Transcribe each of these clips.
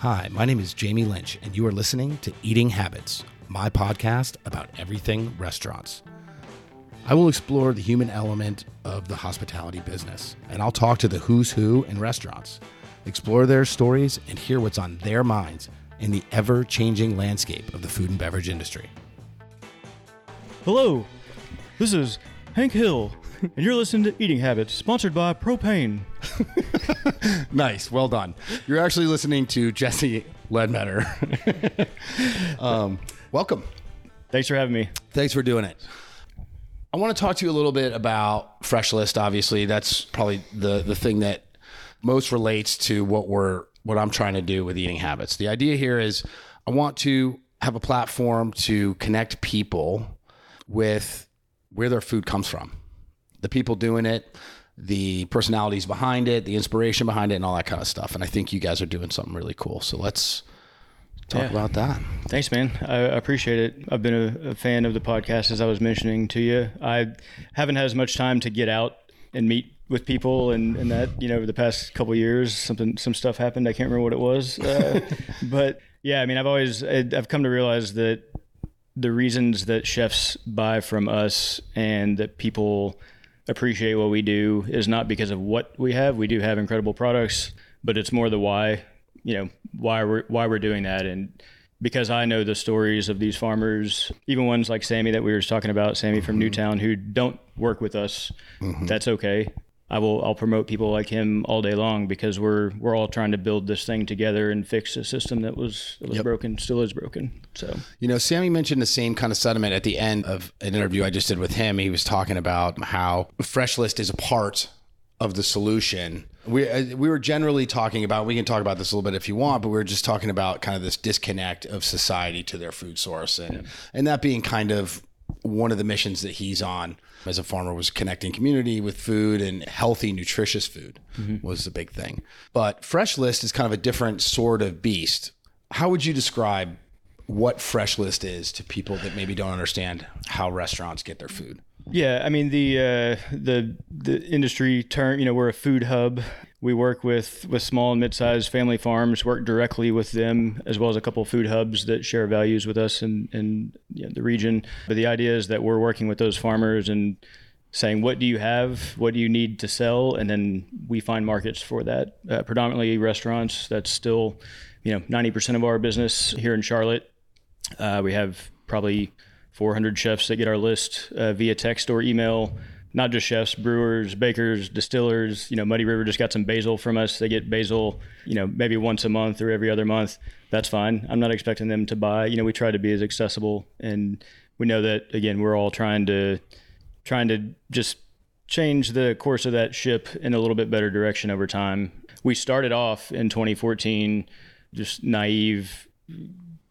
Hi, my name is Jamie Lynch, and you are listening to Eating Habits, my podcast about everything restaurants. I will explore the human element of the hospitality business, and I'll talk to the who's who in restaurants, explore their stories, and hear what's on their minds in the ever changing landscape of the food and beverage industry. Hello, this is Hank Hill, and you're listening to Eating Habits, sponsored by Propane. Nice, well done. You're actually listening to Jesse Leadbetter. um, welcome. Thanks for having me. Thanks for doing it. I want to talk to you a little bit about Fresh List. Obviously, that's probably the the thing that most relates to what we're what I'm trying to do with eating habits. The idea here is I want to have a platform to connect people with where their food comes from, the people doing it, the personalities behind it, the inspiration behind it, and all that kind of stuff. And I think you guys are doing something really cool. So let's talk Yeah. about that. Thanks, man. I appreciate it. I've been a, a fan of the podcast, as I was mentioning to you. I haven't had as much time to get out and meet with people, and, and that you know over the past couple years, something some stuff happened. I can't remember what it was, uh, but yeah, I mean, I've always I've come to realize that the reasons that chefs buy from us and that people appreciate what we do is not because of what we have. We do have incredible products, but it's more the why, you know, why we're why we're doing that and because I know the stories of these farmers, even ones like Sammy that we were talking about, Sammy from mm-hmm. Newtown who don't work with us. Mm-hmm. That's okay. I will I'll promote people like him all day long because we're we're all trying to build this thing together and fix a system that was that was Yep. broken, still is broken. So You know, Sammy mentioned the same kind of sentiment at the end of an interview I just did with him. He was talking about how Fresh List is a part of the solution. We uh, we were generally talking about. We can talk about this a little bit if you want, but we were just talking about kind of this disconnect of society to their food source, and and that being kind of one of the missions that he's on as a farmer was connecting community with food and healthy, nutritious food was the big thing. But Fresh List is kind of a different sort of beast. How would you describe what Fresh List is to people that maybe don't understand how restaurants get their food? Yeah, I mean the uh, the the industry term. You know, we're a food hub. We work with with small and mid-sized family farms. Work directly with them, as well as a couple food hubs that share values with us in in you know, the region. But the idea is that we're working with those farmers and saying, "What do you have? What do you need to sell?" And then we find markets for that. Uh, predominantly restaurants. That's still, you know, ninety percent of our business here in Charlotte. Uh, we have probably 400 chefs that get our list uh, via text or email. Not just chefs, brewers, bakers, distillers. You know, Muddy River just got some basil from us. They get basil, you know, maybe once a month or every other month. That's fine. I'm not expecting them to buy. You know, we try to be as accessible, and we know that again, we're all trying to trying to just change the course of that ship in a little bit better direction over time. We started off in 2014 just naive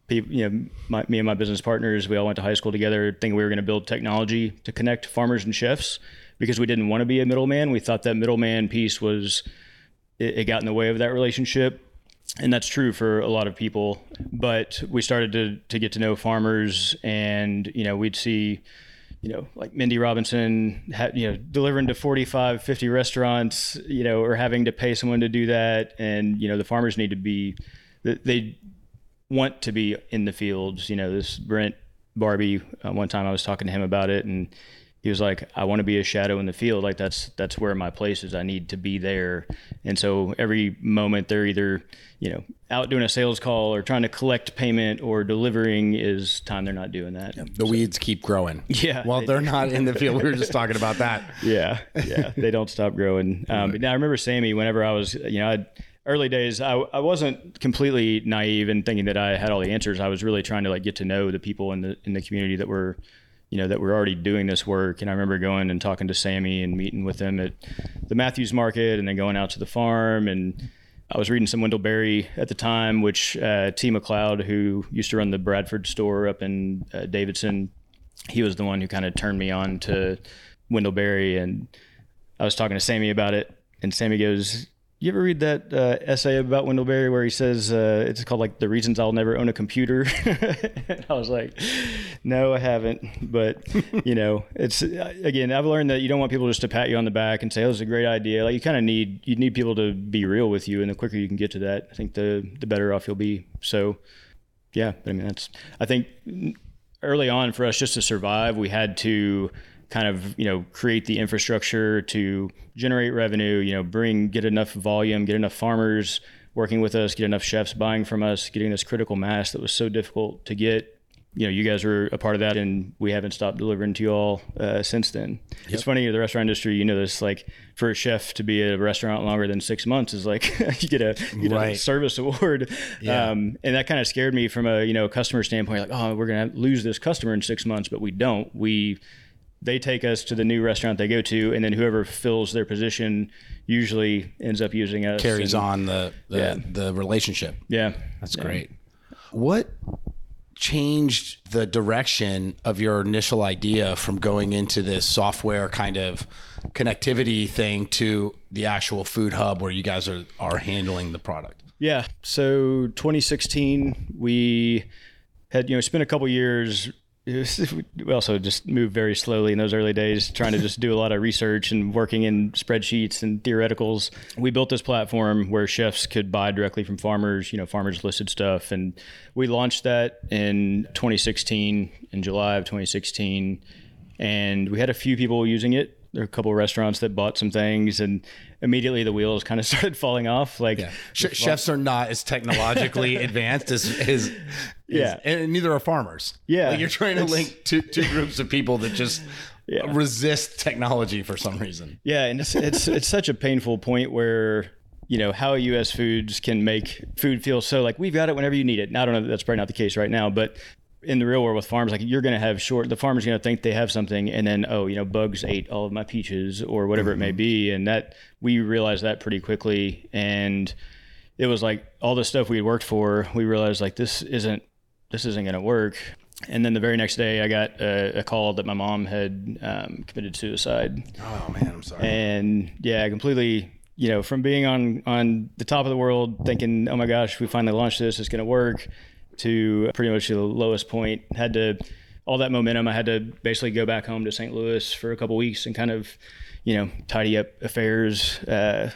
people, you know, my, me and my business partners, we all went to high school together, thinking we were going to build technology to connect farmers and chefs because we didn't want to be a middleman. We thought that middleman piece was, it, it got in the way of that relationship. And that's true for a lot of people. But we started to, to get to know farmers and, you know, we'd see, you know, like Mindy Robinson, you know, delivering to 45, 50 restaurants, you know, or having to pay someone to do that. And, you know, the farmers need to be, they want to be in the fields. You know, this Brent Barbie. Uh, one time I was talking to him about it, and he was like, "I want to be a shadow in the field. Like that's that's where my place is. I need to be there." And so every moment they're either you know out doing a sales call or trying to collect payment or delivering is time they're not doing that. The weeds keep growing. Yeah, Well, they- they're not in the field. We were just talking about that. yeah, yeah, they don't stop growing. Um, but now I remember Sammy. Whenever I was, you know, I'd, early days, I, I wasn't completely naive and thinking that I had all the answers. I was really trying to like get to know the people in the in the community that were, you know, that were already doing this work. And I remember going and talking to Sammy and meeting with him at the Matthews Market, and then going out to the farm and. I was reading some Wendell Berry at the time, which uh, T. McLeod, who used to run the Bradford store up in uh, Davidson, he was the one who kind of turned me on to Wendell Berry. And I was talking to Sammy about it, and Sammy goes, you ever read that uh, essay about Wendell Berry where he says uh, it's called like the reasons I'll never own a computer? and I was like, no, I haven't. But you know, it's again, I've learned that you don't want people just to pat you on the back and say, "Oh, is a great idea." Like you kind of need you need people to be real with you, and the quicker you can get to that, I think the the better off you'll be. So, yeah, I mean that's I think early on for us just to survive, we had to kind of you know create the infrastructure to generate revenue you know bring get enough volume get enough farmers working with us get enough chefs buying from us getting this critical mass that was so difficult to get you know you guys were a part of that and we haven't stopped delivering to you all uh, since then yep. it's funny the restaurant industry you know this like for a chef to be at a restaurant longer than six months is like you get a you right. know, service award yeah. um, and that kind of scared me from a you know customer standpoint like oh we're gonna lose this customer in six months but we don't we they take us to the new restaurant they go to, and then whoever fills their position usually ends up using us. Carries and, on the the, yeah. the relationship. Yeah, that's yeah. great. What changed the direction of your initial idea from going into this software kind of connectivity thing to the actual food hub where you guys are are handling the product? Yeah. So 2016, we had you know spent a couple years we also just moved very slowly in those early days, trying to just do a lot of research and working in spreadsheets and theoreticals. We built this platform where chefs could buy directly from farmers, you know, farmers listed stuff. And we launched that in 2016, in July of 2016. And we had a few people using it there were a couple of restaurants that bought some things and immediately the wheels kind of started falling off like yeah. chefs are not as technologically advanced as, as yeah and neither are farmers yeah like you're trying to link two, two groups of people that just yeah. resist technology for some reason yeah and it's, it's it's such a painful point where you know how US foods can make food feel so like we've got it whenever you need it. Now, I don't know that's probably not the case right now, but in the real world with farms, like you're going to have short, the farmer's going to think they have something and then, oh, you know, bugs ate all of my peaches or whatever mm-hmm. it may mm-hmm. be. And that we realized that pretty quickly. And it was like all the stuff we had worked for, we realized like this isn't, this isn't going to work. And then the very next day, I got a, a call that my mom had um, committed suicide. Oh man, I'm sorry. And yeah, completely you know, from being on on the top of the world, thinking, "Oh my gosh, we finally launched this, it's going to work," to pretty much the lowest point. Had to all that momentum. I had to basically go back home to St. Louis for a couple weeks and kind of, you know, tidy up affairs. Uh,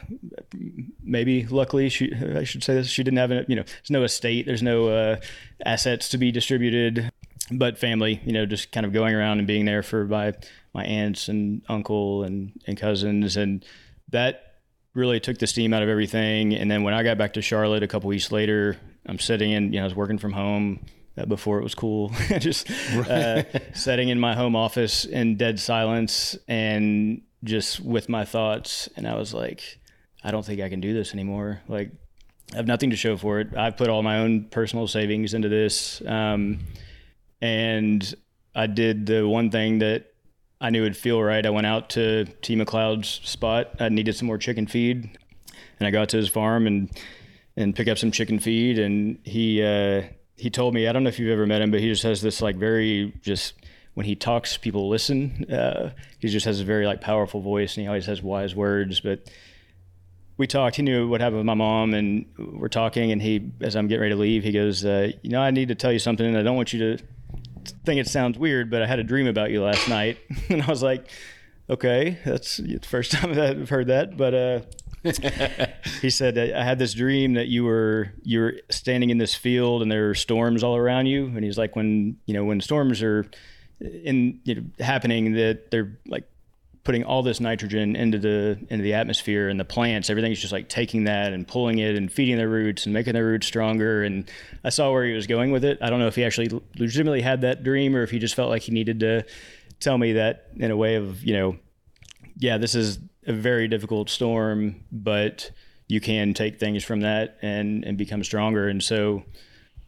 maybe luckily, she I should say this. She didn't have a, you know, there's no estate, there's no uh, assets to be distributed, but family. You know, just kind of going around and being there for my my aunts and uncle and and cousins and that really took the steam out of everything. And then when I got back to Charlotte a couple weeks later, I'm sitting in, you know, I was working from home uh, before it was cool, just uh, sitting in my home office in dead silence and just with my thoughts. And I was like, I don't think I can do this anymore. Like, I have nothing to show for it. I've put all my own personal savings into this. Um, and I did the one thing that I knew would feel right. I went out to T. McLeod's spot. I needed some more chicken feed. And I got to his farm and and pick up some chicken feed. And he uh, he told me I don't know if you've ever met him, but he just has this like very just when he talks, people listen. Uh, he just has a very like powerful voice, and he always has wise words. But we talked. He knew what happened with my mom, and we're talking. And he, as I'm getting ready to leave, he goes, uh, "You know, I need to tell you something. And I don't want you to think it sounds weird, but I had a dream about you last night." and I was like, "Okay, that's the first time I've heard that." But uh, he said, "I had this dream that you were you were standing in this field and there are storms all around you." And he's like, "When you know when storms are in you know, happening, that they're like putting all this nitrogen into the into the atmosphere and the plants. Everything's just like taking that and pulling it and feeding their roots and making their roots stronger. And i saw where he was going with it. I don't know if he actually legitimately had that dream or if he just felt like he needed to tell me that in a way of you know yeah this is a very difficult storm, but you can take things from that and and become stronger. And so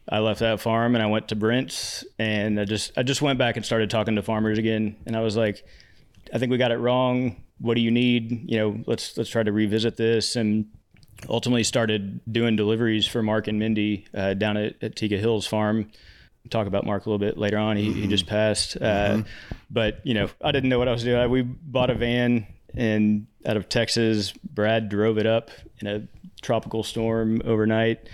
I left that farm and I went to Brent's and I just I just went back and started talking to farmers again. And I was like, I think we got it wrong. What do you need? You know, let's let's try to revisit this and ultimately started doing deliveries for Mark and Mindy uh, down at, at Tega Hills Farm. Talk about Mark a little bit later on. He, mm-hmm. he just passed, uh, mm-hmm. but you know I didn't know what I was doing. We bought a van and out of Texas, Brad drove it up in a tropical storm overnight,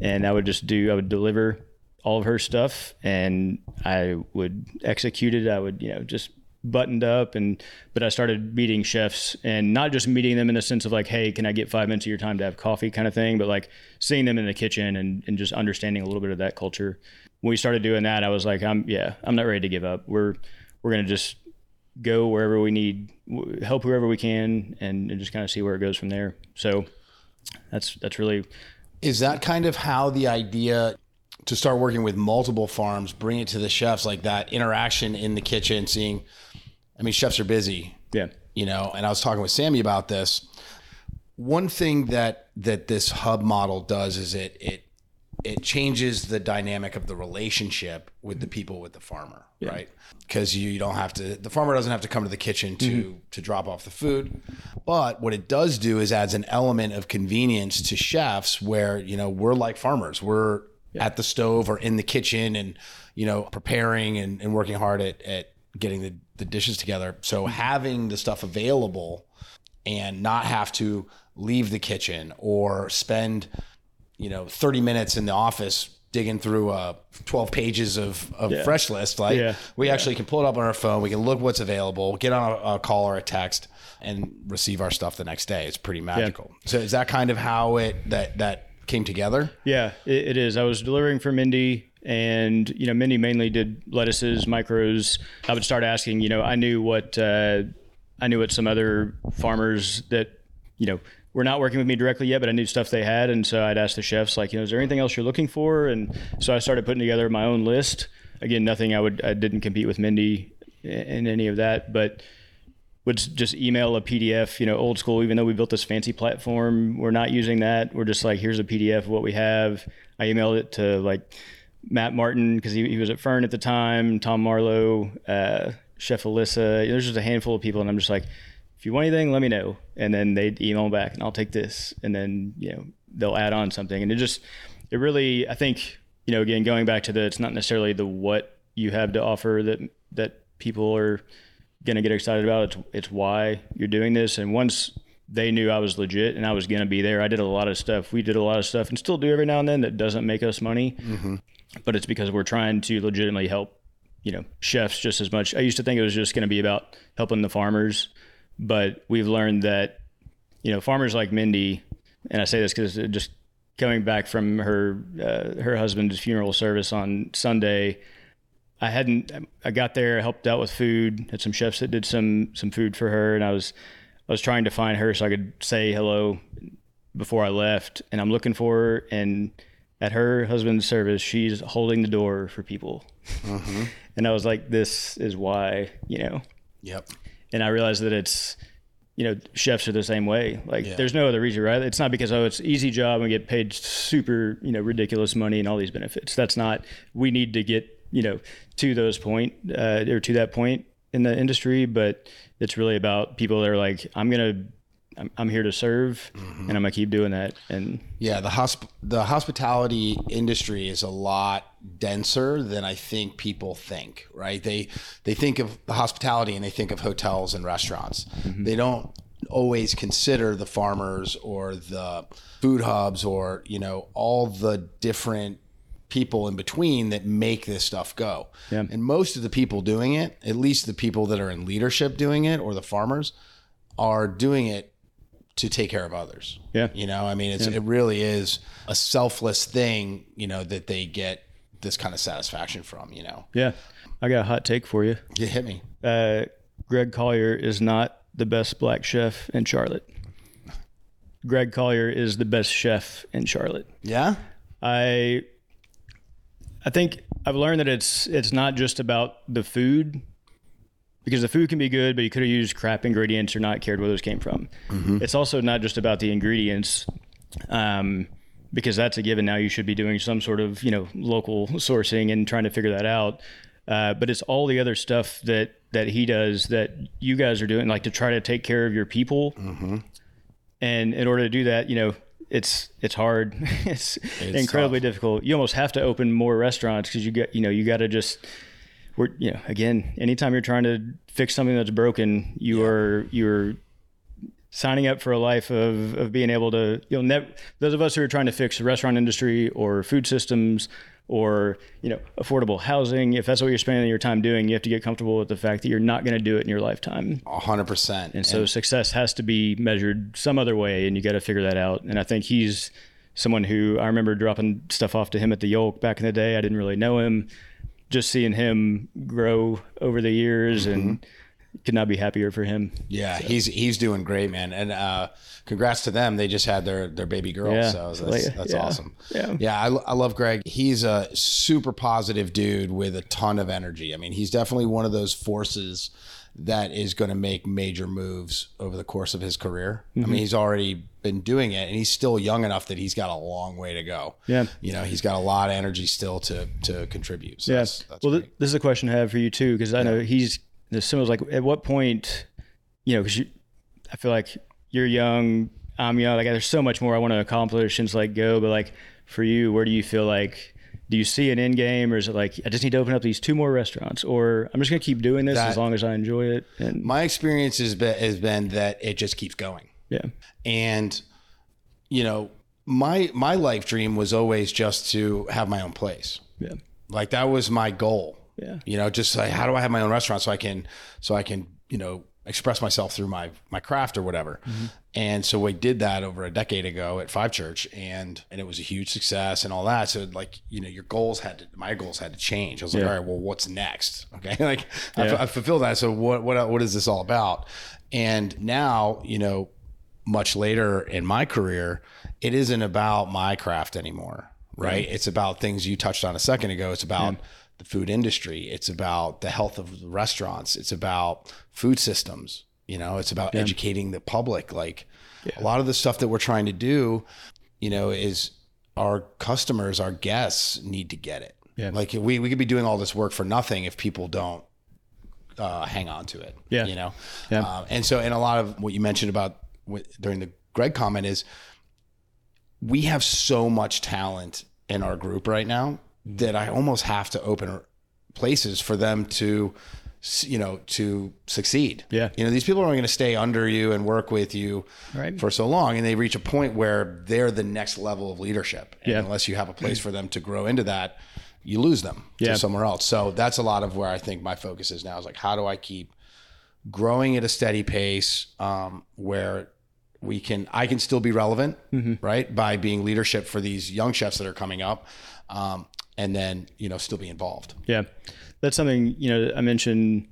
and I would just do I would deliver all of her stuff, and I would execute it. I would you know just buttoned up and but I started meeting chefs and not just meeting them in the sense of like hey can I get 5 minutes of your time to have coffee? kind of thing but like seeing them in the kitchen and and just understanding a little bit of that culture. When we started doing that I was like I'm yeah I'm not ready to give up. We're we're to just go wherever we need help whoever we can and, and just kind of see where it goes from there. So that's that's really is that kind of how the idea to start working with multiple farms, bring it to the chefs, like that interaction in the kitchen, seeing I mean, chefs are busy. Yeah. You know, and I was talking with Sammy about this. One thing that that this hub model does is it it it changes the dynamic of the relationship with the people with the farmer, yeah. right? Because you, you don't have to the farmer doesn't have to come to the kitchen to mm-hmm. to drop off the food. But what it does do is adds an element of convenience to chefs where, you know, we're like farmers. We're yeah. at the stove or in the kitchen and, you know, preparing and, and working hard at, at getting the, the dishes together. So having the stuff available and not have to leave the kitchen or spend, you know, 30 minutes in the office digging through uh, 12 pages of, of yeah. fresh list. Like yeah. we yeah. actually can pull it up on our phone. We can look what's available, get on a, a call or a text and receive our stuff the next day. It's pretty magical. So is that kind of how it, that, that came together? Yeah, it, it is. I was delivering for Mindy and you know Mindy mainly did lettuces, micros. I would start asking. You know, I knew what uh, I knew what some other farmers that you know were not working with me directly yet, but I knew stuff they had, and so I'd ask the chefs like, you know, is there anything else you're looking for? And so I started putting together my own list. Again, nothing I would I didn't compete with Mindy in any of that, but would just email a PDF, you know, old school, even though we built this fancy platform, we're not using that. We're just like, here's a PDF of what we have. I emailed it to like Matt Martin because he, he was at Fern at the time, Tom Marlowe, uh, Chef Alyssa. There's just a handful of people, and I'm just like, if you want anything, let me know. And then they'd email back, and I'll take this, and then you know they'll add on something, and it just it really I think you know again going back to the it's not necessarily the what you have to offer that that people are gonna get excited about. It's it's why you're doing this, and once they knew I was legit and I was going to be there. I did a lot of stuff. We did a lot of stuff and still do every now and then that doesn't make us money. Mm-hmm but it's because we're trying to legitimately help, you know, chefs just as much. I used to think it was just going to be about helping the farmers, but we've learned that, you know, farmers like Mindy, and I say this because just coming back from her uh, her husband's funeral service on Sunday, I hadn't. I got there, helped out with food. Had some chefs that did some some food for her, and I was I was trying to find her so I could say hello before I left. And I'm looking for her, and at her husband's service, she's holding the door for people. Mm-hmm. and I was like, this is why, you know. Yep. And I realized that it's, you know, chefs are the same way. Like, yeah. there's no other reason, right? It's not because, oh, it's easy job and get paid super, you know, ridiculous money and all these benefits. That's not, we need to get, you know, to those point, uh, or to that point in the industry, but it's really about people that are like, I'm going to I'm, I'm here to serve mm-hmm. and I'm gonna keep doing that. And yeah, the hosp- the hospitality industry is a lot denser than I think people think, right? They, they think of the hospitality and they think of hotels and restaurants. Mm-hmm. They don't always consider the farmers or the food hubs or, you know, all the different people in between that make this stuff go. Yeah. And most of the people doing it, at least the people that are in leadership doing it or the farmers, are doing it to take care of others. Yeah. You know, I mean, it's, yeah. it really is a selfless thing, you know, that they get this kind of satisfaction from, you know? Yeah. I got a hot take for you. You hit me. Uh, Greg Collier is not the best black chef in Charlotte. Greg Collier is the best chef in Charlotte. Yeah. I I think I've learned that it's it's not just about the food because the food can be good, but you could have used crap ingredients or not cared where those came from. Mm-hmm. It's also not just about the ingredients, um, because that's a given. Now you should be doing some sort of you know local sourcing and trying to figure that out. Uh, but it's all the other stuff that that he does that you guys are doing, like to try to take care of your people. Mm-hmm. And in order to do that, you know, it's it's hard. it's, it's, incredibly tough. difficult. You almost have to open more restaurants because you get you know you got to just we're you know again anytime you're trying to fix something that's broken you yeah. are you're signing up for a life of, of being able to, you know, nev- those of us who are trying to fix the restaurant industry or food systems or, you know, affordable housing, if that's what you're spending your time doing, you have to get comfortable with the fact that you're not going to do it in your lifetime. A hundred percent. And so success has to be measured some other way, and you got to figure that out. And I think he's someone who I remember dropping stuff off to him at the Yolk back in the day. I didn't really know him. Just seeing him grow over the years and could not be happier for him. Yeah, he's he's doing great, man. And uh, congrats to them. They just had their their baby girl, Yeah. so that's, that's yeah. awesome. Yeah. yeah. I, I love Greg. He's a super positive dude with a ton of energy. I mean, he's definitely one of those forces that is going to make major moves over the course of his career. I Mm-hmm. mean, he's already been doing it, and he's still young enough that he's got a long way to go. Yeah. you know, he's got a lot of energy still to to contribute. So Yeah. that's, that's well, great. this is a question I have for you too, because I know he's the similar. Like, at what point, you know, because you, I feel like you're young, I'm young. Like, there's so much more I want to accomplish it's like go. But like for you, where do you feel like? Do you see an end game, or is it like I just need to open up these two more restaurants, or I'm just gonna keep doing this That- as long as I enjoy it? And my experience has been, has been that it just keeps going. yeah, and you know my my life dream was always just to have my own place yeah, like that was my goal yeah, you know just like how do i have my own restaurant so i can so i can you know express myself through my my craft or whatever. Mm-hmm. And so we did that over a decade ago at five church and and it was a huge success and all that. So like you know your goals had to my goals had to change. I was like Yeah. all right well what's next? Okay like I, Yeah. I fulfilled that. So what what what is this all about? And now you know much later in my career it isn't about my craft anymore right? It's about things you touched on a second ago. It's about the food industry. It's about the health of the restaurants. It's about food systems you know it's about educating the public. Like a lot of the stuff that we're trying to do you know is our customers our guests need to get it. Yeah. like we, we could be doing all this work for nothing if people don't uh, hang on to it Yeah. you know? Yeah. um, and so and a lot of what you mentioned about during the greg comment is we have so much talent in our group right now that I almost have to open places for them to, you know, to succeed. Yeah. You know, these people are only going to stay under you and work with you Right. for so long, and they reach a point where they're the next level of leadership. And Yeah. Unless you have a place for them to grow into that, you lose them Yeah. to somewhere else. So that's a lot of where I think my focus is now. Is like, how do I keep growing at a steady pace um, where we can I can still be relevant, right, by being leadership for these young chefs that are coming up, um, and then you know still be involved. Yeah, that's something you know. I mentioned,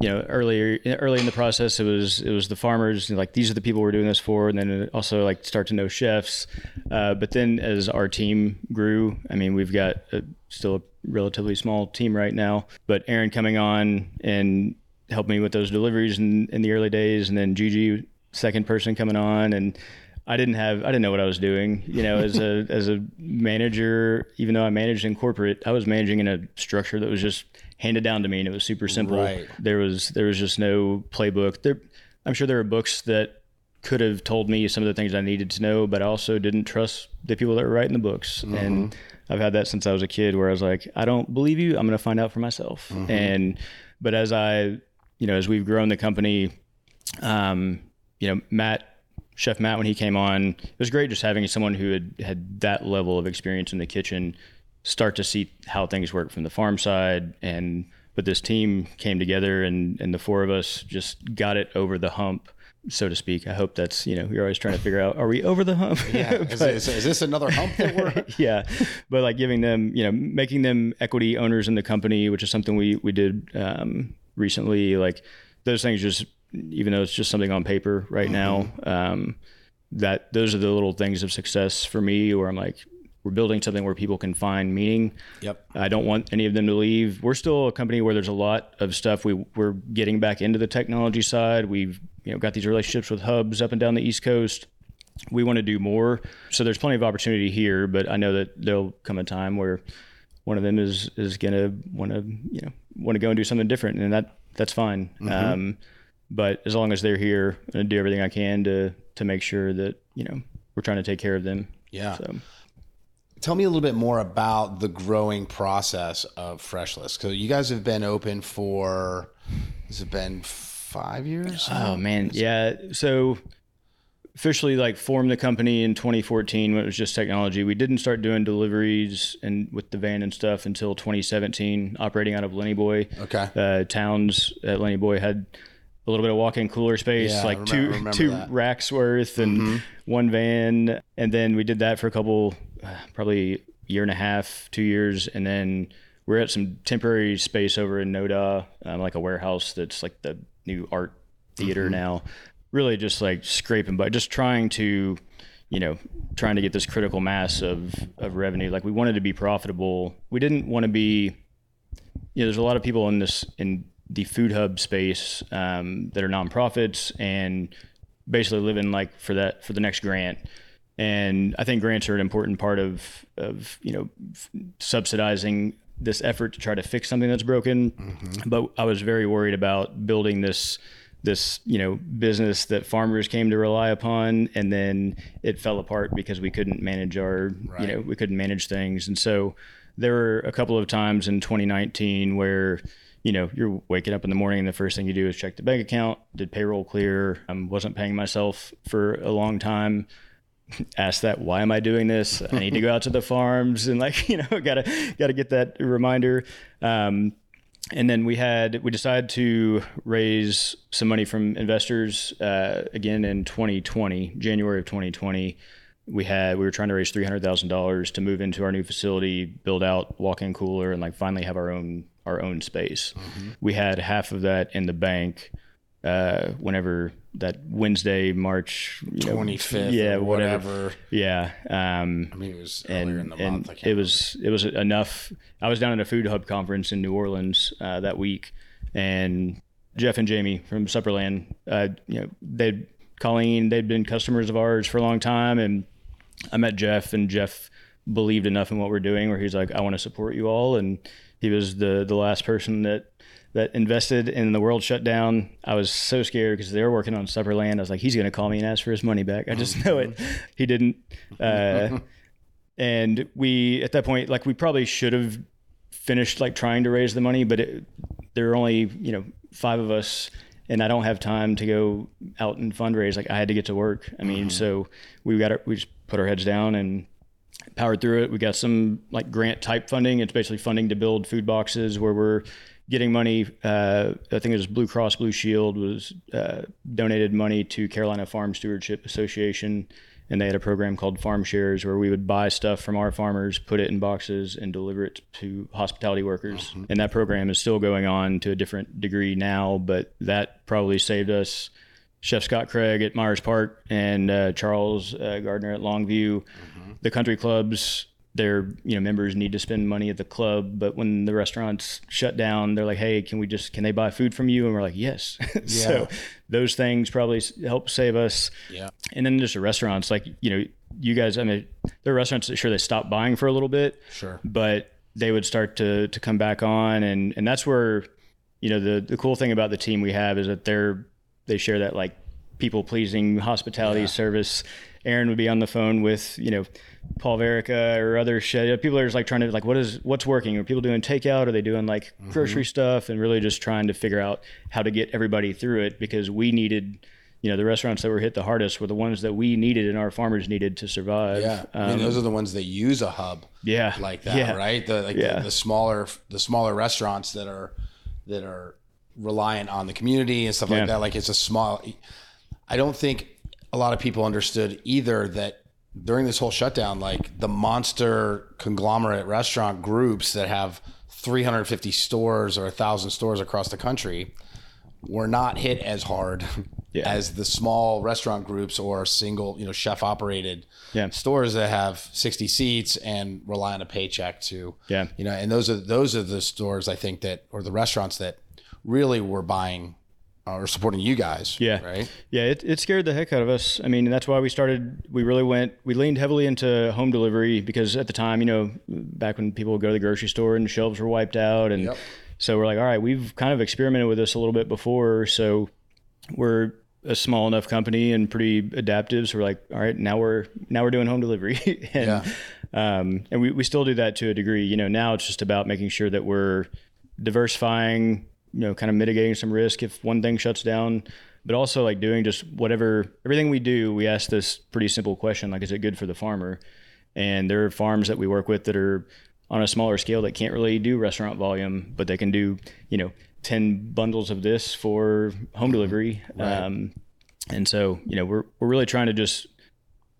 you know, earlier early in the process, it was it was the farmers like these are the people we're doing this for, and then also like start to know chefs. Uh, but then as our team grew, I mean, we've got a, still a relatively small team right now. But Aaron coming on and helped me with those deliveries in, in the early days, and then Gigi, second person coming on, and I didn't have I didn't know what I was doing. You know, as a as a manager, even though I managed in corporate, I was managing in a structure that was just handed down to me, and it was super simple. Right. There was there was just no playbook. There, I'm sure there are books that could have told me some of the things I needed to know, but I also didn't trust the people that were writing the books. And I've had that since I was a kid, where I was like, I don't believe you. I'm going to find out for myself. And but as I, you know, as we've grown the company, um, you know, Matt, Chef Matt, when he came on, it was great just having someone who had had that level of experience in the kitchen start to see how things work from the farm side. And but this team came together, and and the four of us just got it over the hump, so to speak. I hope that's you know you're always trying to figure out are we over the hump? Yeah, is, is, is this another hump that we're? yeah, but like giving them, you know, making them equity owners in the company, which is something we we did um, recently. Like those things, just even though it's just something on paper right now, um, that those are the little things of success for me. Where I'm like, we're building something where people can find meaning. Yep. I don't want any of them to leave. We're still a company where there's a lot of stuff we we're getting back into the technology side. We've you know got these relationships with hubs up and down the East Coast we want to do more. So there's plenty of opportunity here, but I know that there'll come a time where one of them is is gonna want to you know want to go and do something different, and that that's fine. Um, but as long as they're here, I'm gonna do everything I can to to make sure that you know we're trying to take care of them. Yeah. So Tell me a little bit more about the growing process of Freshlist. So you guys have been open for has it been five years? Oh man, yeah. So officially like formed the company in 2014 when it was just technology. We didn't start doing deliveries and with the van and stuff until 2017, operating out of Lenny Boy. Okay. Uh, Townes at Lenny Boy had a little bit of walk-in cooler space, Yeah, like remem- two remember two. Mm-hmm. racks worth and one van, and then we did that for a couple, uh, probably year and a half, two years, and then we're at some temporary space over in Noda, um, like a warehouse that's like the new art theater Mm-hmm. now. Really, just like scraping, but just trying to, you know, trying to get this critical mass of of revenue. Like we wanted to be profitable. We didn't want to be you know, there's a lot of people in this in the food hub space um, that are nonprofits and basically living like for that for the next grant. And I think grants are an important part of of you know f- subsidizing this effort to try to fix something that's broken. But I was very worried about building this this you know business that farmers came to rely upon and then it fell apart because we couldn't manage our you know we couldn't manage things and so there were a couple of times in 2019 where you know you're waking up in the morning and the first thing you do is check the bank account did payroll clear i wasn't paying myself for a long time. Ask that why am i doing this? I need to go out to the farms and like you know gotta gotta get that reminder. Um, and then we had we decided to raise some money from investors uh, again in 2020 january of 2020 we had we were trying to raise $300000 to move into our new facility build out walk-in cooler and like finally have our own our own space we had half of that in the bank uh, whenever that wednesday march 25th yeah or whatever whatever. yeah um, I mean, it was earlier and, in the month. It was it was enough. I was down at a food hub conference in New Orleans uh, that week, and Jeff and Jamie from Supperland, uh, you know, they'd Colleen, they'd been customers of ours for a long time, and I met Jeff, and Jeff believed enough in what we're doing where he's like, I want to support you all, and he was the the last person that that invested in the world shut down. I was so scared because they were working on Supperland. I was like, he's going to call me and ask for his money back. I just know it. He didn't. Uh, and we at that point like we probably should have finished like trying to raise the money but it, there are only you know five of us and i don't have time to go out and fundraise like i had to get to work i mean so we got our, we just put our heads down and powered through it we got some like grant type funding it's basically funding to build food boxes where we're getting money uh, i think it was blue cross blue shield was uh, donated money to carolina farm stewardship association and they had a program called Farm Shares where we would buy stuff from our farmers, put it in boxes, and deliver it to hospitality workers. And that program is still going on to a different degree now, but that probably saved us. Chef Scott Craig at Myers Park and uh, Charles uh, Gardner at Longview, the country clubs. Their you know members need to spend money at the club, but when the restaurants shut down, they're like, "Hey, can we just can they buy food from you?" And we're like, "Yes." so those things probably help save us Yeah. and then there's the restaurants like you know you guys i mean there are restaurants that sure they stopped buying for a little bit Sure. but they would start to to come back on and and that's where you know the the cool thing about the team we have is that they're they share that like people pleasing hospitality service aaron would be on the phone with you know paul verica or other chef people are just like trying to like what is what's working are people doing takeout are they doing like grocery stuff and really just trying to figure out how to get everybody through it because we needed you know the restaurants that were hit the hardest were the ones that we needed and our farmers needed to survive Yeah. I mean, Um, those are the ones that use a hub yeah like that, yeah. right? The like Yeah. the, the smaller the smaller restaurants that are that are reliant on the community and stuff Yeah. like that. Like it's a small. I don't think a lot of people understood either that during this whole shutdown, like the monster conglomerate restaurant groups that have 350 stores or a thousand stores across the country were not hit as hard Yeah. as the small restaurant groups or single, you know, chef operated Yeah. stores that have 60 seats and rely on a paycheck to, Yeah. you know, and those are those are the stores I think that or the restaurants that really were buying uh, or supporting you guys. Yeah. Right. Yeah, it, it scared the heck out of us. I mean, that's why we started, we really went, we leaned heavily into home delivery because at the time, you know, back when people would go to the grocery store and the shelves were wiped out. And Yep. so we're like, all right, we've kind of experimented with this a little bit before. So we're a small enough company and pretty adaptive. So we're like, all right, now we're, now we're doing home delivery. and, um, and we, we still do that to a degree. You know, now it's just about making sure that we're diversifying, you know, kind of mitigating some risk if one thing shuts down. but also like doing just whatever everything we do. We ask this pretty simple question: like, is it good for the farmer? And there are farms that we work with that are on a smaller scale that can't really do restaurant volume, but they can do you know ten bundles of this for home delivery. Right. Um, and so you know we're we're really trying to just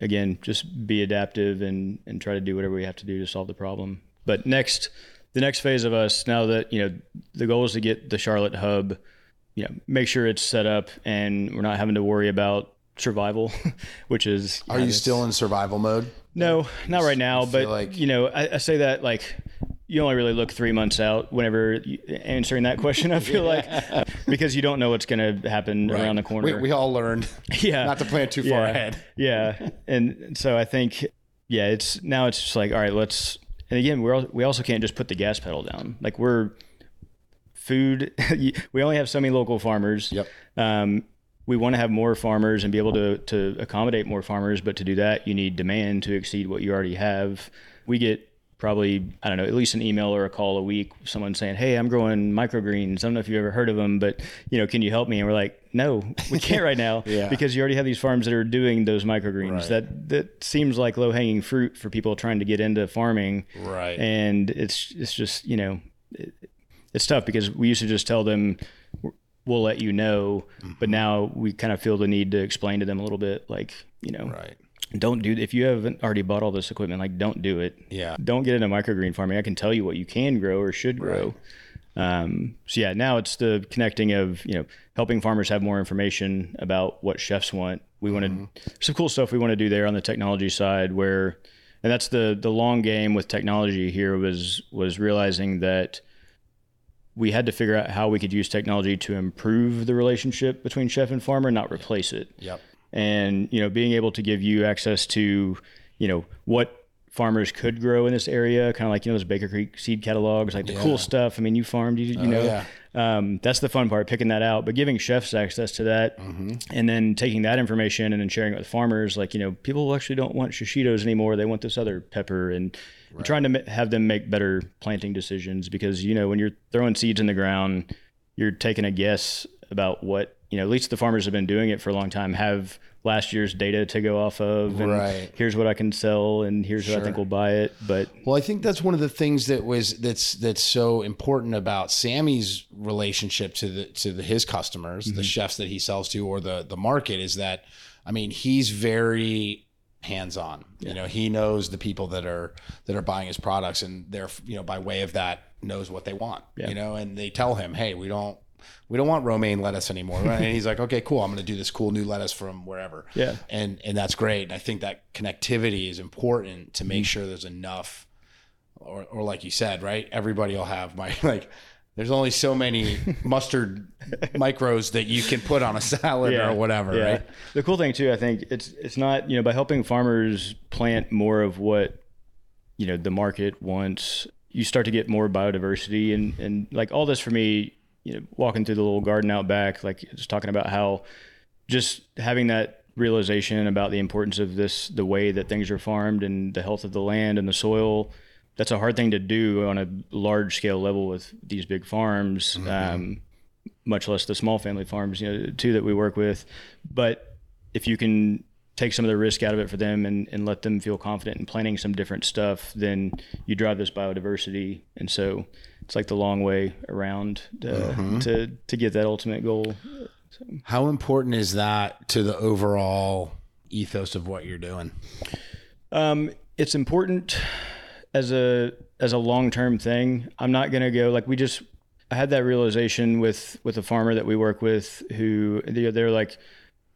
again just be adaptive and and try to do whatever we have to do to solve the problem. But next, the next phase of us now that you know the goal is to get the Charlotte hub, you know, make sure it's set up and we're not having to worry about survival, which is. Are you still in survival mode? No, not right now. But like... you know, I, I, say that like you only really look three months out whenever answering that question. I feel like because you don't know what's going to happen right. around the corner. We, we, all learned, yeah, not to plan too yeah. far ahead. yeah, and so I think, yeah, it's now it's just like all right, let's. And again, we're we also can't just put the gas pedal down. Like we're food. we only have so many local farmers. Yep. Um, we want to have more farmers and be able to to accommodate more farmers, but to do that, you need demand to exceed what you already have. We get probably I don't know at least an email or a call a week. Someone saying, "Hey, I'm growing microgreens. I don't know if you've ever heard of them, but you know, can you help me?" And we're like, "No, we can't right now yeah. because you already have these farms that are doing those microgreens. Right. That that seems like low hanging fruit for people trying to get into farming. Right. And it's it's just you know, it, it's tough because we used to just tell them we'll let you know. Mm-hmm. But now we kind of feel the need to explain to them a little bit, like you know, right. Don't do if you haven't already bought all this equipment, like don't do it. Yeah. Don't get into microgreen farming. I can tell you what you can grow or should grow. Right. Um, so yeah, now it's the connecting of you know helping farmers have more information about what chefs want. We wanted mm-hmm. some cool stuff we want to do there on the technology side where, and that's the the long game with technology here was was realizing that we had to figure out how we could use technology to improve the relationship between chef and farmer, not replace it. Yep. And you know, being able to give you access to, you know, what farmers could grow in this area, kind of like you know those Baker Creek seed catalogs, like the yeah. cool stuff. I mean, you farmed, you, you oh, know, yeah. um, that's the fun part, picking that out. But giving chefs access to that, mm-hmm. and then taking that information and then sharing it with farmers, like you know, people actually don't want shishitos anymore; they want this other pepper, and right. trying to have them make better planting decisions because you know when you're throwing seeds in the ground, you're taking a guess about what you know. At least the farmers have been doing it for a long time. Have last year's data to go off of and right. here's what I can sell and here's sure. what I think will buy it but well I think that's one of the things that was that's that's so important about Sammy's relationship to the to the, his customers mm-hmm. the chefs that he sells to or the the market is that I mean he's very hands on. Yeah. You know, he knows the people that are that are buying his products, and they're you know by way of that knows what they want. Yeah. You know, and they tell him, hey, we don't we don't want romaine lettuce anymore. Right? and he's like, okay, cool. I'm going to do this cool new lettuce from wherever. Yeah. And and that's great. And I think that connectivity is important to make sure there's enough. Or, or like you said, right? Everybody will have my like there's only so many mustard micros that you can put on a salad yeah, or whatever, yeah. right? The cool thing too, I think it's it's not you know by helping farmers plant more of what you know the market wants, you start to get more biodiversity and and like all this for me, you know, walking through the little garden out back, like just talking about how just having that realization about the importance of this, the way that things are farmed and the health of the land and the soil that's a hard thing to do on a large scale level with these big farms, mm-hmm. um, much less the small family farms, you know, too that we work with. But if you can take some of the risk out of it for them and, and let them feel confident in planting some different stuff, then you drive this biodiversity. And so it's like the long way around to, mm-hmm. to, to get that ultimate goal. So. How important is that to the overall ethos of what you're doing? Um, it's important as a as a long term thing. I'm not gonna go like we just. I had that realization with with a farmer that we work with who they're, they're like,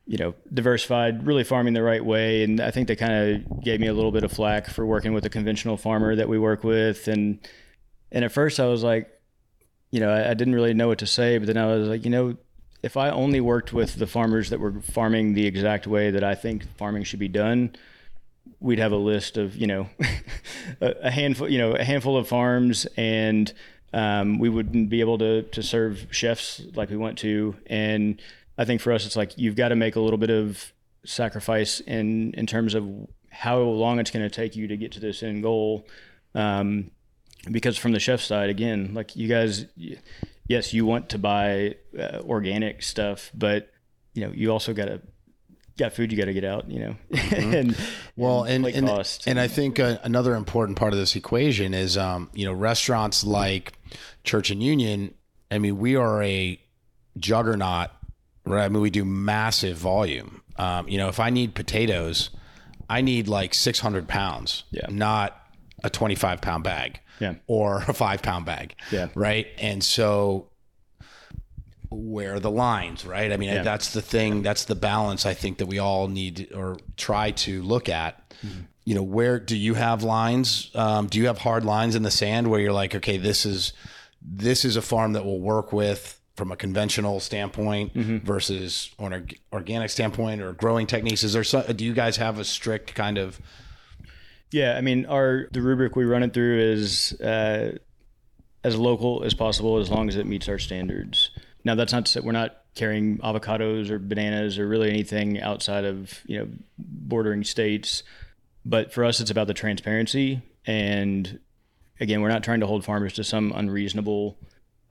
you know, diversified, really farming the right way, and I think they kind of gave me a little bit of flack for working with a conventional farmer that we work with, and and at first I was like, you know, I, I didn't really know what to say, but then I was like, you know, if I only worked with the farmers that were farming the exact way that I think farming should be done, we'd have a list of you know a, handful you know a handful of farms. And um, we wouldn't be able to to serve chefs like we want to. And I think for us it's like you've got to make a little bit of sacrifice in in terms of how long it's going to take you to get to this end goal um, because from the chef side again like you guys yes you want to buy uh, organic stuff but you know, you also got to got food you got to get out, you know, and Well, and and, costs. and I think uh, another important part of this equation is, um, you know, restaurants like Church and Union. I mean, we are a juggernaut, right? I mean, we do massive volume. Um, you know, if I need potatoes, I need like 600 pounds, Yeah. not a 25 pound bag Yeah. or a five pound bag. Yeah. Right. And so where are the lines, right? I mean, Yeah. that's the thing, that's the balance I think that we all need or try to look at. Mm-hmm. You know, where do you have lines? Um, do you have hard lines in the sand where you're like, okay, this is this is a farm that will work with from a conventional standpoint Mm-hmm. versus on an organic standpoint or growing techniques? Is there some, do you guys have a strict kind of Yeah, I mean, our the rubric we run it through is uh, as local as possible, as long as it meets our standards. Now, that's not to say we're not carrying avocados or bananas or really anything outside of you know bordering states, but for us, it's about the transparency. And again, we're not trying to hold farmers to some unreasonable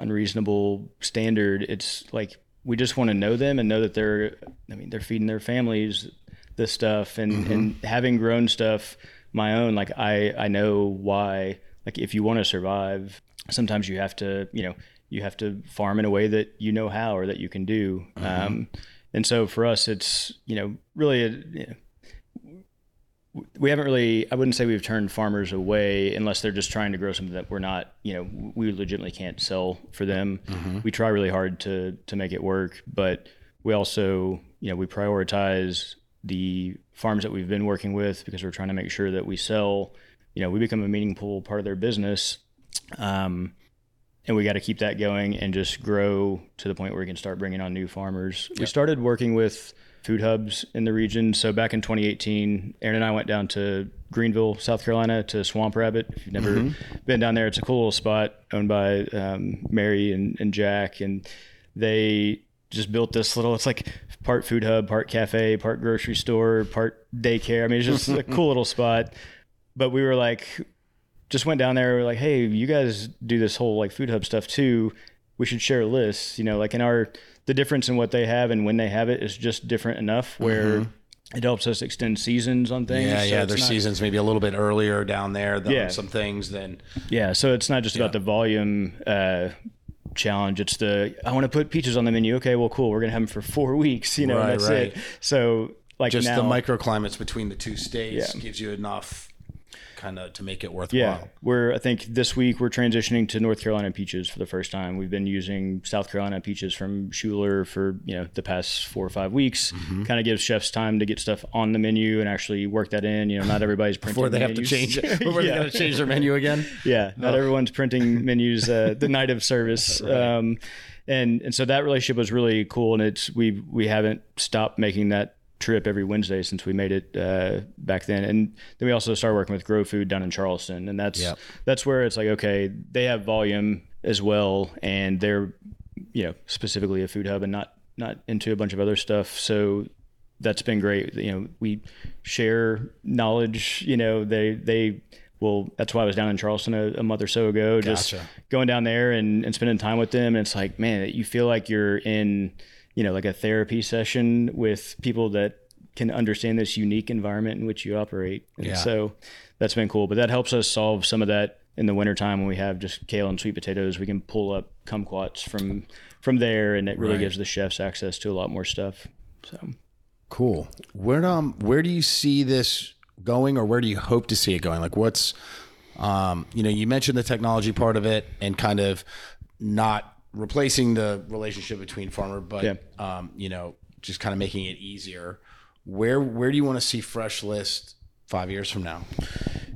unreasonable standard. It's like we just want to know them and know that they're I mean they're feeding their families this stuff and and having grown stuff my own like I I know why like if you want to survive sometimes you have to you know you have to farm in a way that you know how or that you can do. Um and so for us it's you know really a, you know, we haven't really i wouldn't say we've turned farmers away unless they're just trying to grow something that we're not you know we legitimately can't sell for them. We try really hard to to make it work but we also you know we prioritize the farms that we've been working with because we're trying to make sure that we sell you know we become a meaningful part of their business um, and we got to keep that going and just grow to the point where we can start bringing on new farmers. We started working with food hubs in the region. So back in 2018, Aaron and I went down to Greenville, South Carolina, to Swamp Rabbit. If you've never been down there, it's a cool little spot owned by um, Mary and, and Jack, and they just built this little. It's like part food hub, part cafe, part grocery store, part daycare. I mean, it's just a cool little spot. But we were like, just went down there. We were like, hey, you guys do this whole like food hub stuff too. We should share lists. You know, like in our the difference in what they have and when they have it is just different enough where it helps us extend seasons on things. Yeah, So yeah. Their not- seasons maybe a little bit earlier down there than Yeah. some things then. Yeah, so it's not just about the volume uh, challenge. It's the I want to put peaches on the menu. Okay, well, cool. We're gonna have them for four weeks. You know, Right, that's right. it. So like just now, the microclimates between the two states Yeah. gives you enough kind of to make it worthwhile. Yeah, we're. I think this week we're transitioning to North Carolina peaches for the first time. We've been using South Carolina peaches from Schuler for you know the past four or five weeks. Mm-hmm. Kind of gives chefs time to get stuff on the menu and actually work that in. You know, not everybody's printing Before they have to change it. Before Yeah. they got to change their menu again. Yeah, not everyone's printing menus uh, the night of service. Um, and and so that relationship was really cool, and it's we we haven't stopped making that trip every Wednesday since we made it uh, back then. And then we also started working with Grow Food down in Charleston, and that's Yep. that's where it's like okay, they have volume as well, and they're you know specifically a food hub and not not into a bunch of other stuff. So that's been great. You know, we share knowledge. You know, they they will. That's why I was down in Charleston a, a month or so ago, just Gotcha. going down there and, and spending time with them. And it's like, man, you feel like you're in, you know, like a therapy session with people that can understand this unique environment in which you operate. And Yeah. so that's been cool. But that helps us solve some of that in the wintertime when we have just kale and sweet potatoes. We can pull up kumquats from from there, and it really Right. gives the chefs access to a lot more stuff. So. Cool. Where um where do you see this going, or where do you hope to see it going? Like, what's um you know you mentioned the technology part of it and kind of not replacing the relationship between farmer, but Yeah. um you know just kind of making it easier. Where where do you want to see Freshlist five years from now?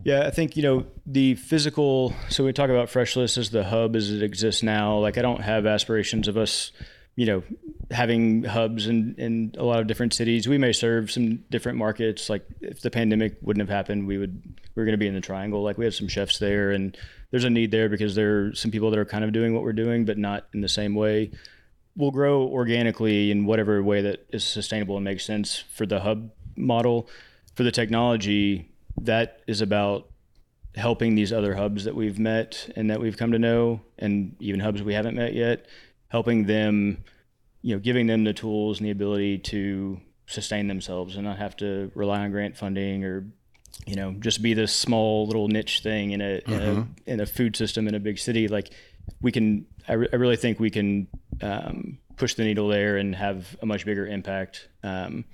Yeah, I think you know the physical. So we talk about Freshlist as the hub as it exists now. Like I don't have aspirations of us, you know, having hubs in in a lot of different cities. We may serve some different markets. Like if the pandemic wouldn't have happened, we would we are going to be in the Triangle. Like we have some chefs there, and there's a need there because there are some people that are kind of doing what we're doing, but not in the same way. We'll grow organically in whatever way that is sustainable and makes sense for the hub model. For the technology, that is about helping these other hubs that we've met and that we've come to know, and even hubs we haven't met yet, helping them, you know, giving them the tools and the ability to sustain themselves and not have to rely on grant funding or you know just be this small little niche thing in a, in, a in a food system in a big city like we can i, re- I really think we can um, push the needle there and have a much bigger impact. Um,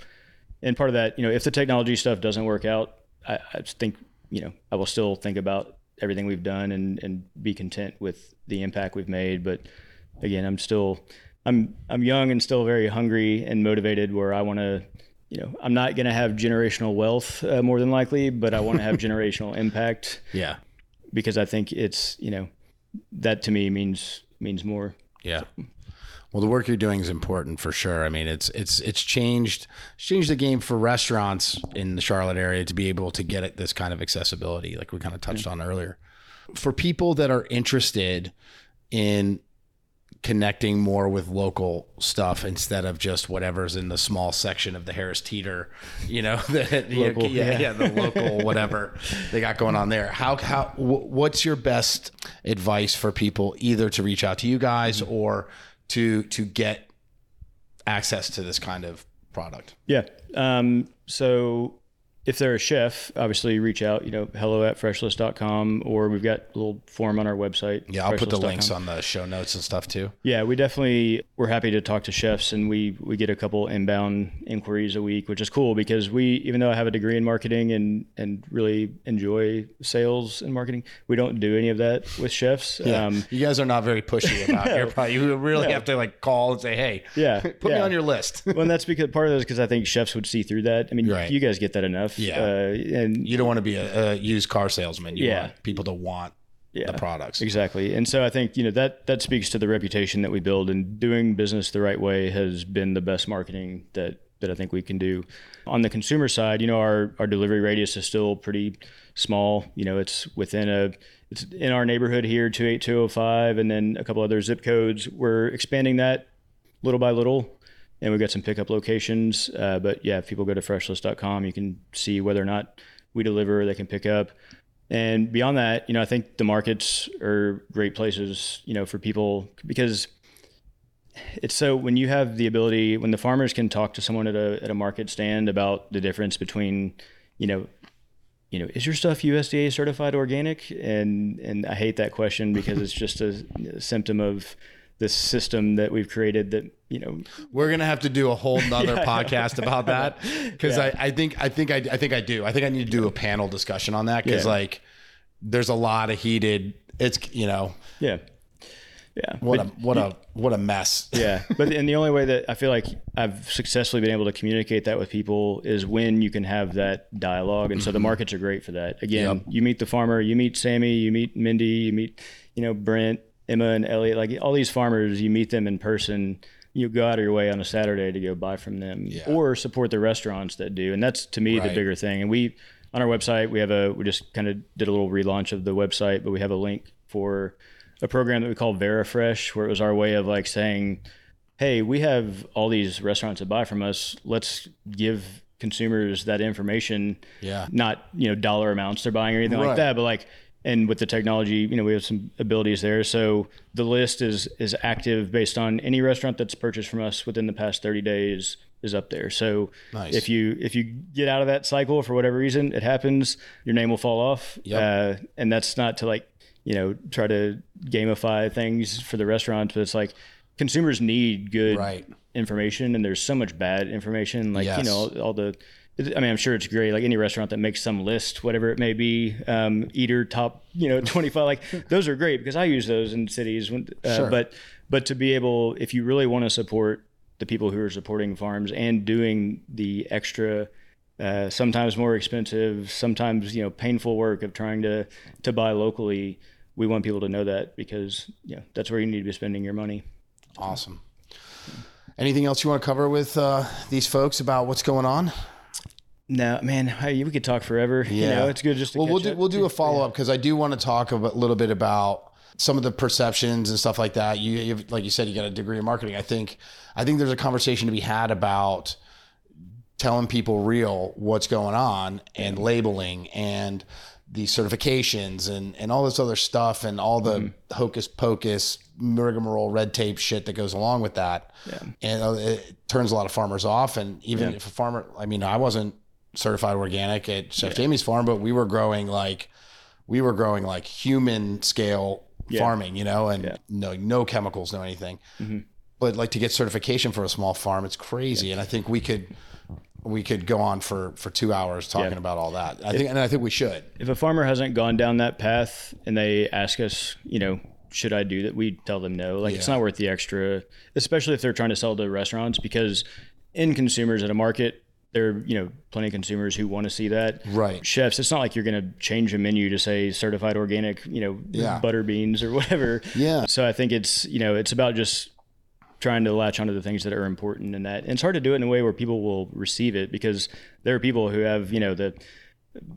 and part of that you know if the technology stuff doesn't work out I, I think you know i will still think about everything we've done and and be content with the impact we've made. But again i'm still i'm i'm young and still very hungry and motivated where i want to you know i'm not going to have generational wealth uh, more than likely but i want to have generational impact Yeah. because i think it's you know that to me means means more Yeah. Well, the work you're doing is important for sure. I mean, it's it's it's changed it's changed the game for restaurants in the Charlotte area to be able to get at this kind of accessibility, like we kind of touched on earlier. For people that are interested in connecting more with local stuff instead of just whatever's in the small section of the Harris Teeter, you know, the, Local, yeah, yeah. yeah, the local whatever they got going on there. How how what's your best advice for people either to reach out to you guys or to to get access to this kind of product? Yeah. Um, so if they're a chef, obviously reach out, you know, hello at freshlist.com or we've got a little form on our website. Yeah, I'll put the links on the show notes and stuff too. Yeah, we definitely we're happy to talk to chefs, and we we get a couple inbound inquiries a week, which is cool because we even though I have a degree in marketing and and really enjoy sales and marketing, we don't do any of that with chefs. Um, you guys are not very pushy about your product. You really No. have to like call and say, "Hey, yeah, put me on your list." well, and that's because part of that is because I think chefs would see through that. I mean, Right. you guys get that enough. Yeah. uh, and you don't want to be a, a used car salesman. You Yeah. want people to want yeah. the products. Exactly. And so I think, you know, that that speaks to the reputation that we build and doing business the right way has been the best marketing that that I think we can do. On the consumer side, you know, our our delivery radius is still pretty small. You know, it's within a it's in our neighborhood here, 28205 and then a couple other zip codes. We're expanding that little by little. And we've got some pickup locations. Uh, but yeah, if people go to freshlist.com, you can see whether or not we deliver, they can pick up. And beyond that, you know, I think the markets are great places, you know, for people because it's so when you have the ability, when the farmers can talk to someone at a at a market stand about the difference between, you know, you know, is your stuff USDA certified organic? And and I hate that question because it's just a, symptom of this system that we've created that you know We're gonna have to do a whole nother Yeah, podcast about that because Yeah. I, I think I think I, I think I do. I think I need to do a panel discussion on that because Yeah. like there's a lot of heated. It's you know yeah yeah what But- a what a what a mess. yeah but and the only way that i feel like i've successfully been able to communicate that with people is when you can have that dialogue and so the markets are great for that again Mm-hmm. Yep. you meet the farmer you meet sammy you meet mindy you meet you know brent emma and elliot like all these farmers you meet them in person you go out of your way on a saturday to go buy from them Yeah. or support the restaurants that do and that's to me Right. the bigger thing and we on our website we have a we just kind of did a little relaunch of the website but we have a link for a program that we call verifresh where it was our way of like saying hey we have all these restaurants that buy from us let's give consumers that information Yeah. not you know dollar amounts they're buying or anything Right. like that but like and with the technology you know we have some abilities there so the list is is active based on any restaurant that's purchased from us within the past 30 days is up there so Nice. if you if you get out of that cycle for whatever reason it happens your name will fall off Yep. uh, and that's not to like you know try to gamify things for the restaurants but it's like consumers need good Right. information and there's so much bad information like you Yes. know all the i mean i'm sure it's great like any restaurant that makes some list whatever it may be um, eater top you know 25 like those are great because i use those in cities when, uh, Sure. but but to be able if you really want to support the people who are supporting farms and doing the extra uh, sometimes more expensive sometimes you know painful work of trying to to buy locally we want people to know that because you know that's where you need to be spending your money Awesome. Anything else you want to cover with uh, these folks about what's going on? No, man, hey, we could talk forever. You know, it's good just to well, we'll do up. we'll do a follow up because I do want to talk a little bit about some of the perceptions and stuff like that. You, you like you said, you got a degree in marketing. I think I think there's a conversation to be had about telling people real what's going on and labeling and the certifications and and all this other stuff and all the Mm-hmm. hocus pocus rigmarole red tape shit that goes along with that. Yeah. And uh, it turns a lot of farmers off. And even Yeah. if a farmer, I mean, I wasn't certified organic at Chef Jamie's farm, but we were growing like we were growing like human scale farming, you know, and Yeah. no no chemicals, no anything. Mm-hmm. But like to get certification for a small farm, it's crazy. And I think we could we could go on for for two hours talking Yeah. about all that. I think, and I think we should. if a farmer hasn't gone down that path and they ask us, you know, should I do that? We tell them no. Like it's not worth the extra, especially if they're trying to sell to restaurants because in consumers at a market, there are, you know, plenty of consumers who want to see that. Right. Chefs, it's not like you're going to change a menu to say certified organic, you know, Yeah. butter beans or whatever. Yeah. So I think it's, you know, it's about just trying to latch onto the things that are important in that. And it's hard to do it in a way where people will receive it because there are people who have, you know, the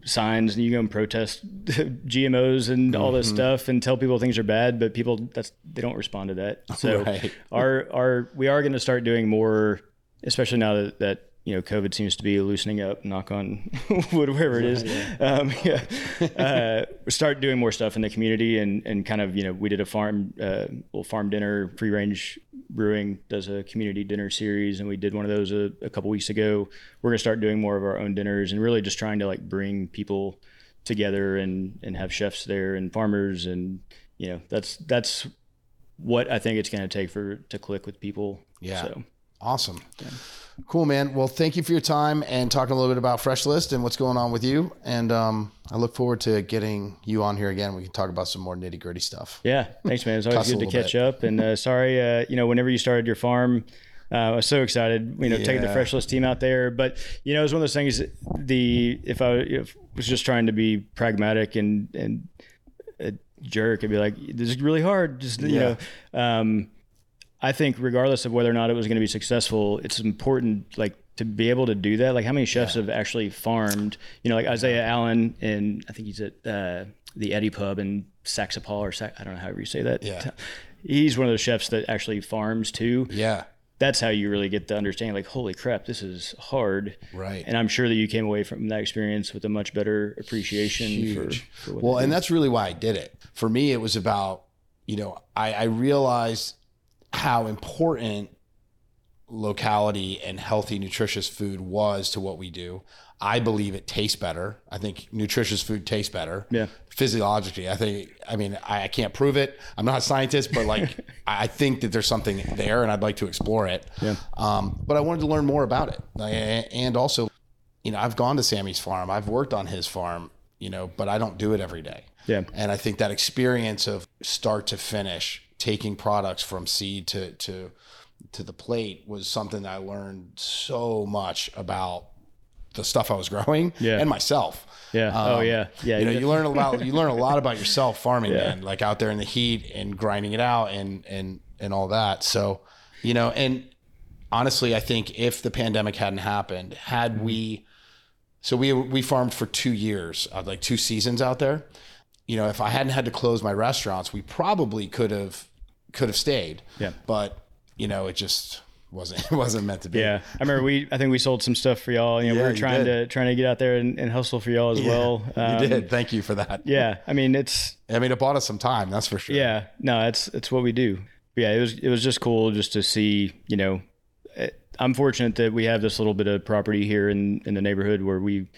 signs and you go and protest GMOs and all this Mm-hmm. stuff and tell people things are bad, but people that's they don't respond to that. So Right. our our we are going to start doing more, especially now that that you know COVID seems to be loosening up. Knock on wood, wherever it is. Um, yeah, uh, we start doing more stuff in the community and and kind of you know we did a farm uh, little farm dinner free range brewing does a community dinner series and we did one of those a, a couple weeks ago we're going to start doing more of our own dinners and really just trying to like bring people together and and have chefs there and farmers and you know that's that's what I think it's going to take for to click with people. Yeah. So Awesome. Cool, man. Well, thank you for your time and talking a little bit about Freshlist and what's going on with you. And um, I look forward to getting you on here again. We can talk about some more nitty gritty stuff. yeah, thanks, man. It's always good to catch up. And uh, sorry, uh, you know, whenever you started your farm. Uh, I was so excited, you know, taking the Yeah. Freshlist team out there. But you know, it was one of those things. The if I if was just trying to be pragmatic and and a jerk, I'd be like, "This is really hard." Just you know, um, I think regardless of whether or not it was going to be successful, it's important like to be able to do that. Like how many chefs have actually farmed? You know, like Isaiah Allen, and I think he's at uh, the Eddy Pub in Saxapal or Sac- I don't know how you say that. Yeah. He's one of those chefs that actually farms too. Yeah. That's how you really get to understand, like, holy crap, this is hard. Right. And I'm sure that you came away from that experience with a much better appreciation for, for what Well, and that's really why I did it. For me, it was about, you know, I, I realized how important locality and healthy, nutritious food was to what we do. I believe it tastes better. I think nutritious food tastes better. Yeah. Physiologically, I think, I mean, I, I can't prove it. I'm not a scientist, but like, I think that there's something there and I'd like to explore it. Yeah. Um, but I wanted to learn more about it. And also, you know, I've gone to Sammy's farm, I've worked on his farm, you know, but I don't do it every day. Yeah. And I think that experience of start to finish, taking products from seed to to to the plate was something that I learned so much about the stuff I was growing Yeah. and myself. Yeah. oh, Um, yeah. Yeah. You know, you learn about you learn a lot about yourself farming, Yeah. man. Like out there in the heat and grinding it out and and and all that. So, you know, and honestly, I think if the pandemic hadn't happened, had we, so we we farmed for two years, uh, like two seasons out there. You know, if I hadn't had to close my restaurants, we probably could have could have stayed. Yeah. But you know, it just wasn't it wasn't meant to be. Yeah, I remember we. I think we sold some stuff for y'all. You know, Yeah, we were trying to trying to get out there and, and hustle for y'all as well. Um, you did. Thank you for that. Yeah, I mean it's I mean, it bought us some time. That's for sure. yeah. No, it's it's what we do. But yeah, it was it was just cool just to see. You know, I'm fortunate that we have this little bit of property here in in the neighborhood where we.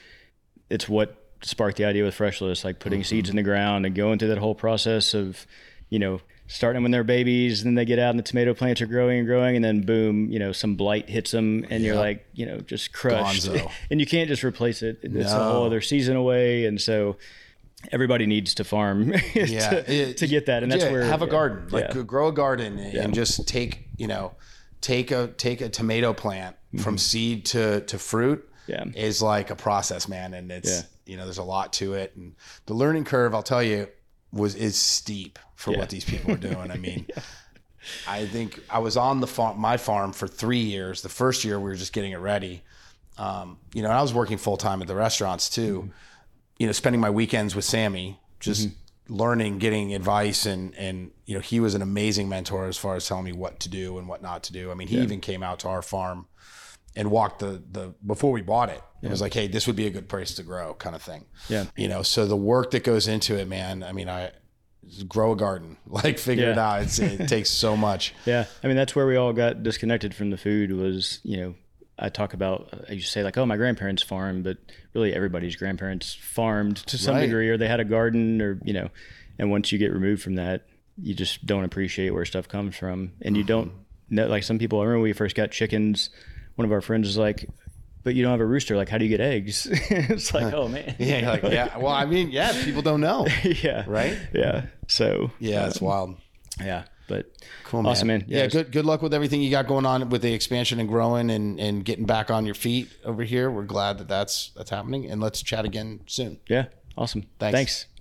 It's what sparked the idea with Freshlist, like putting seeds in the ground and going through that whole process of, you know, starting when they're babies, and then they get out and the tomato plants are growing and growing, and then boom, you know, some blight hits them, and you're Yep. like, you know, just crushed, and you can't just replace it. It's a whole other season away, and so everybody needs to farm Yeah, to, it- to get that, and that's yeah, where have a yeah, garden, like grow a garden, and just take you know, take a take a tomato plant from seed to to fruit. Mm-hmm. Yeah. is like a process, man, and it's you know, there's a lot to it, and the learning curve, I'll tell you, was is steep for Yeah. what these people are doing. I mean. I think I was on the farm, my farm for three years. The first year we were just getting it ready. Um, you know, and I was working full time at the restaurants too. Mm-hmm. You know, spending my weekends with Sammy, just learning, getting advice, and and you know, he was an amazing mentor as far as telling me what to do and what not to do. I mean, he even came out to our farm and walked the the before we bought it. It was like, hey, this would be a good place to grow, kind of thing. Yeah. You know, so the work that goes into it, man. I mean, I grow a garden, like figure it out. It's, it takes so much. Yeah, I mean that's where we all got disconnected from the food. Was you know I talk about I used to say like oh my grandparents farmed, but really everybody's grandparents farmed to some Right. degree, or they had a garden, or you know. And once you get removed from that, you just don't appreciate where stuff comes from, and you don't mm-hmm. know. Like some people, I remember when we first got chickens. One of our friends was like, "But you don't have a rooster. Like, how do you get eggs?" it's like, oh man, Yeah, like yeah. Well, I mean, yeah, people don't know, yeah, right? yeah. So Yeah, it's um, wild. yeah, but Cool, man. awesome, man. Yeah, Yeah, good good luck with everything you got going on with the expansion and growing and and getting back on your feet over here. We're glad that that's that's happening, and let's chat again soon. yeah, awesome. Thanks. Thanks.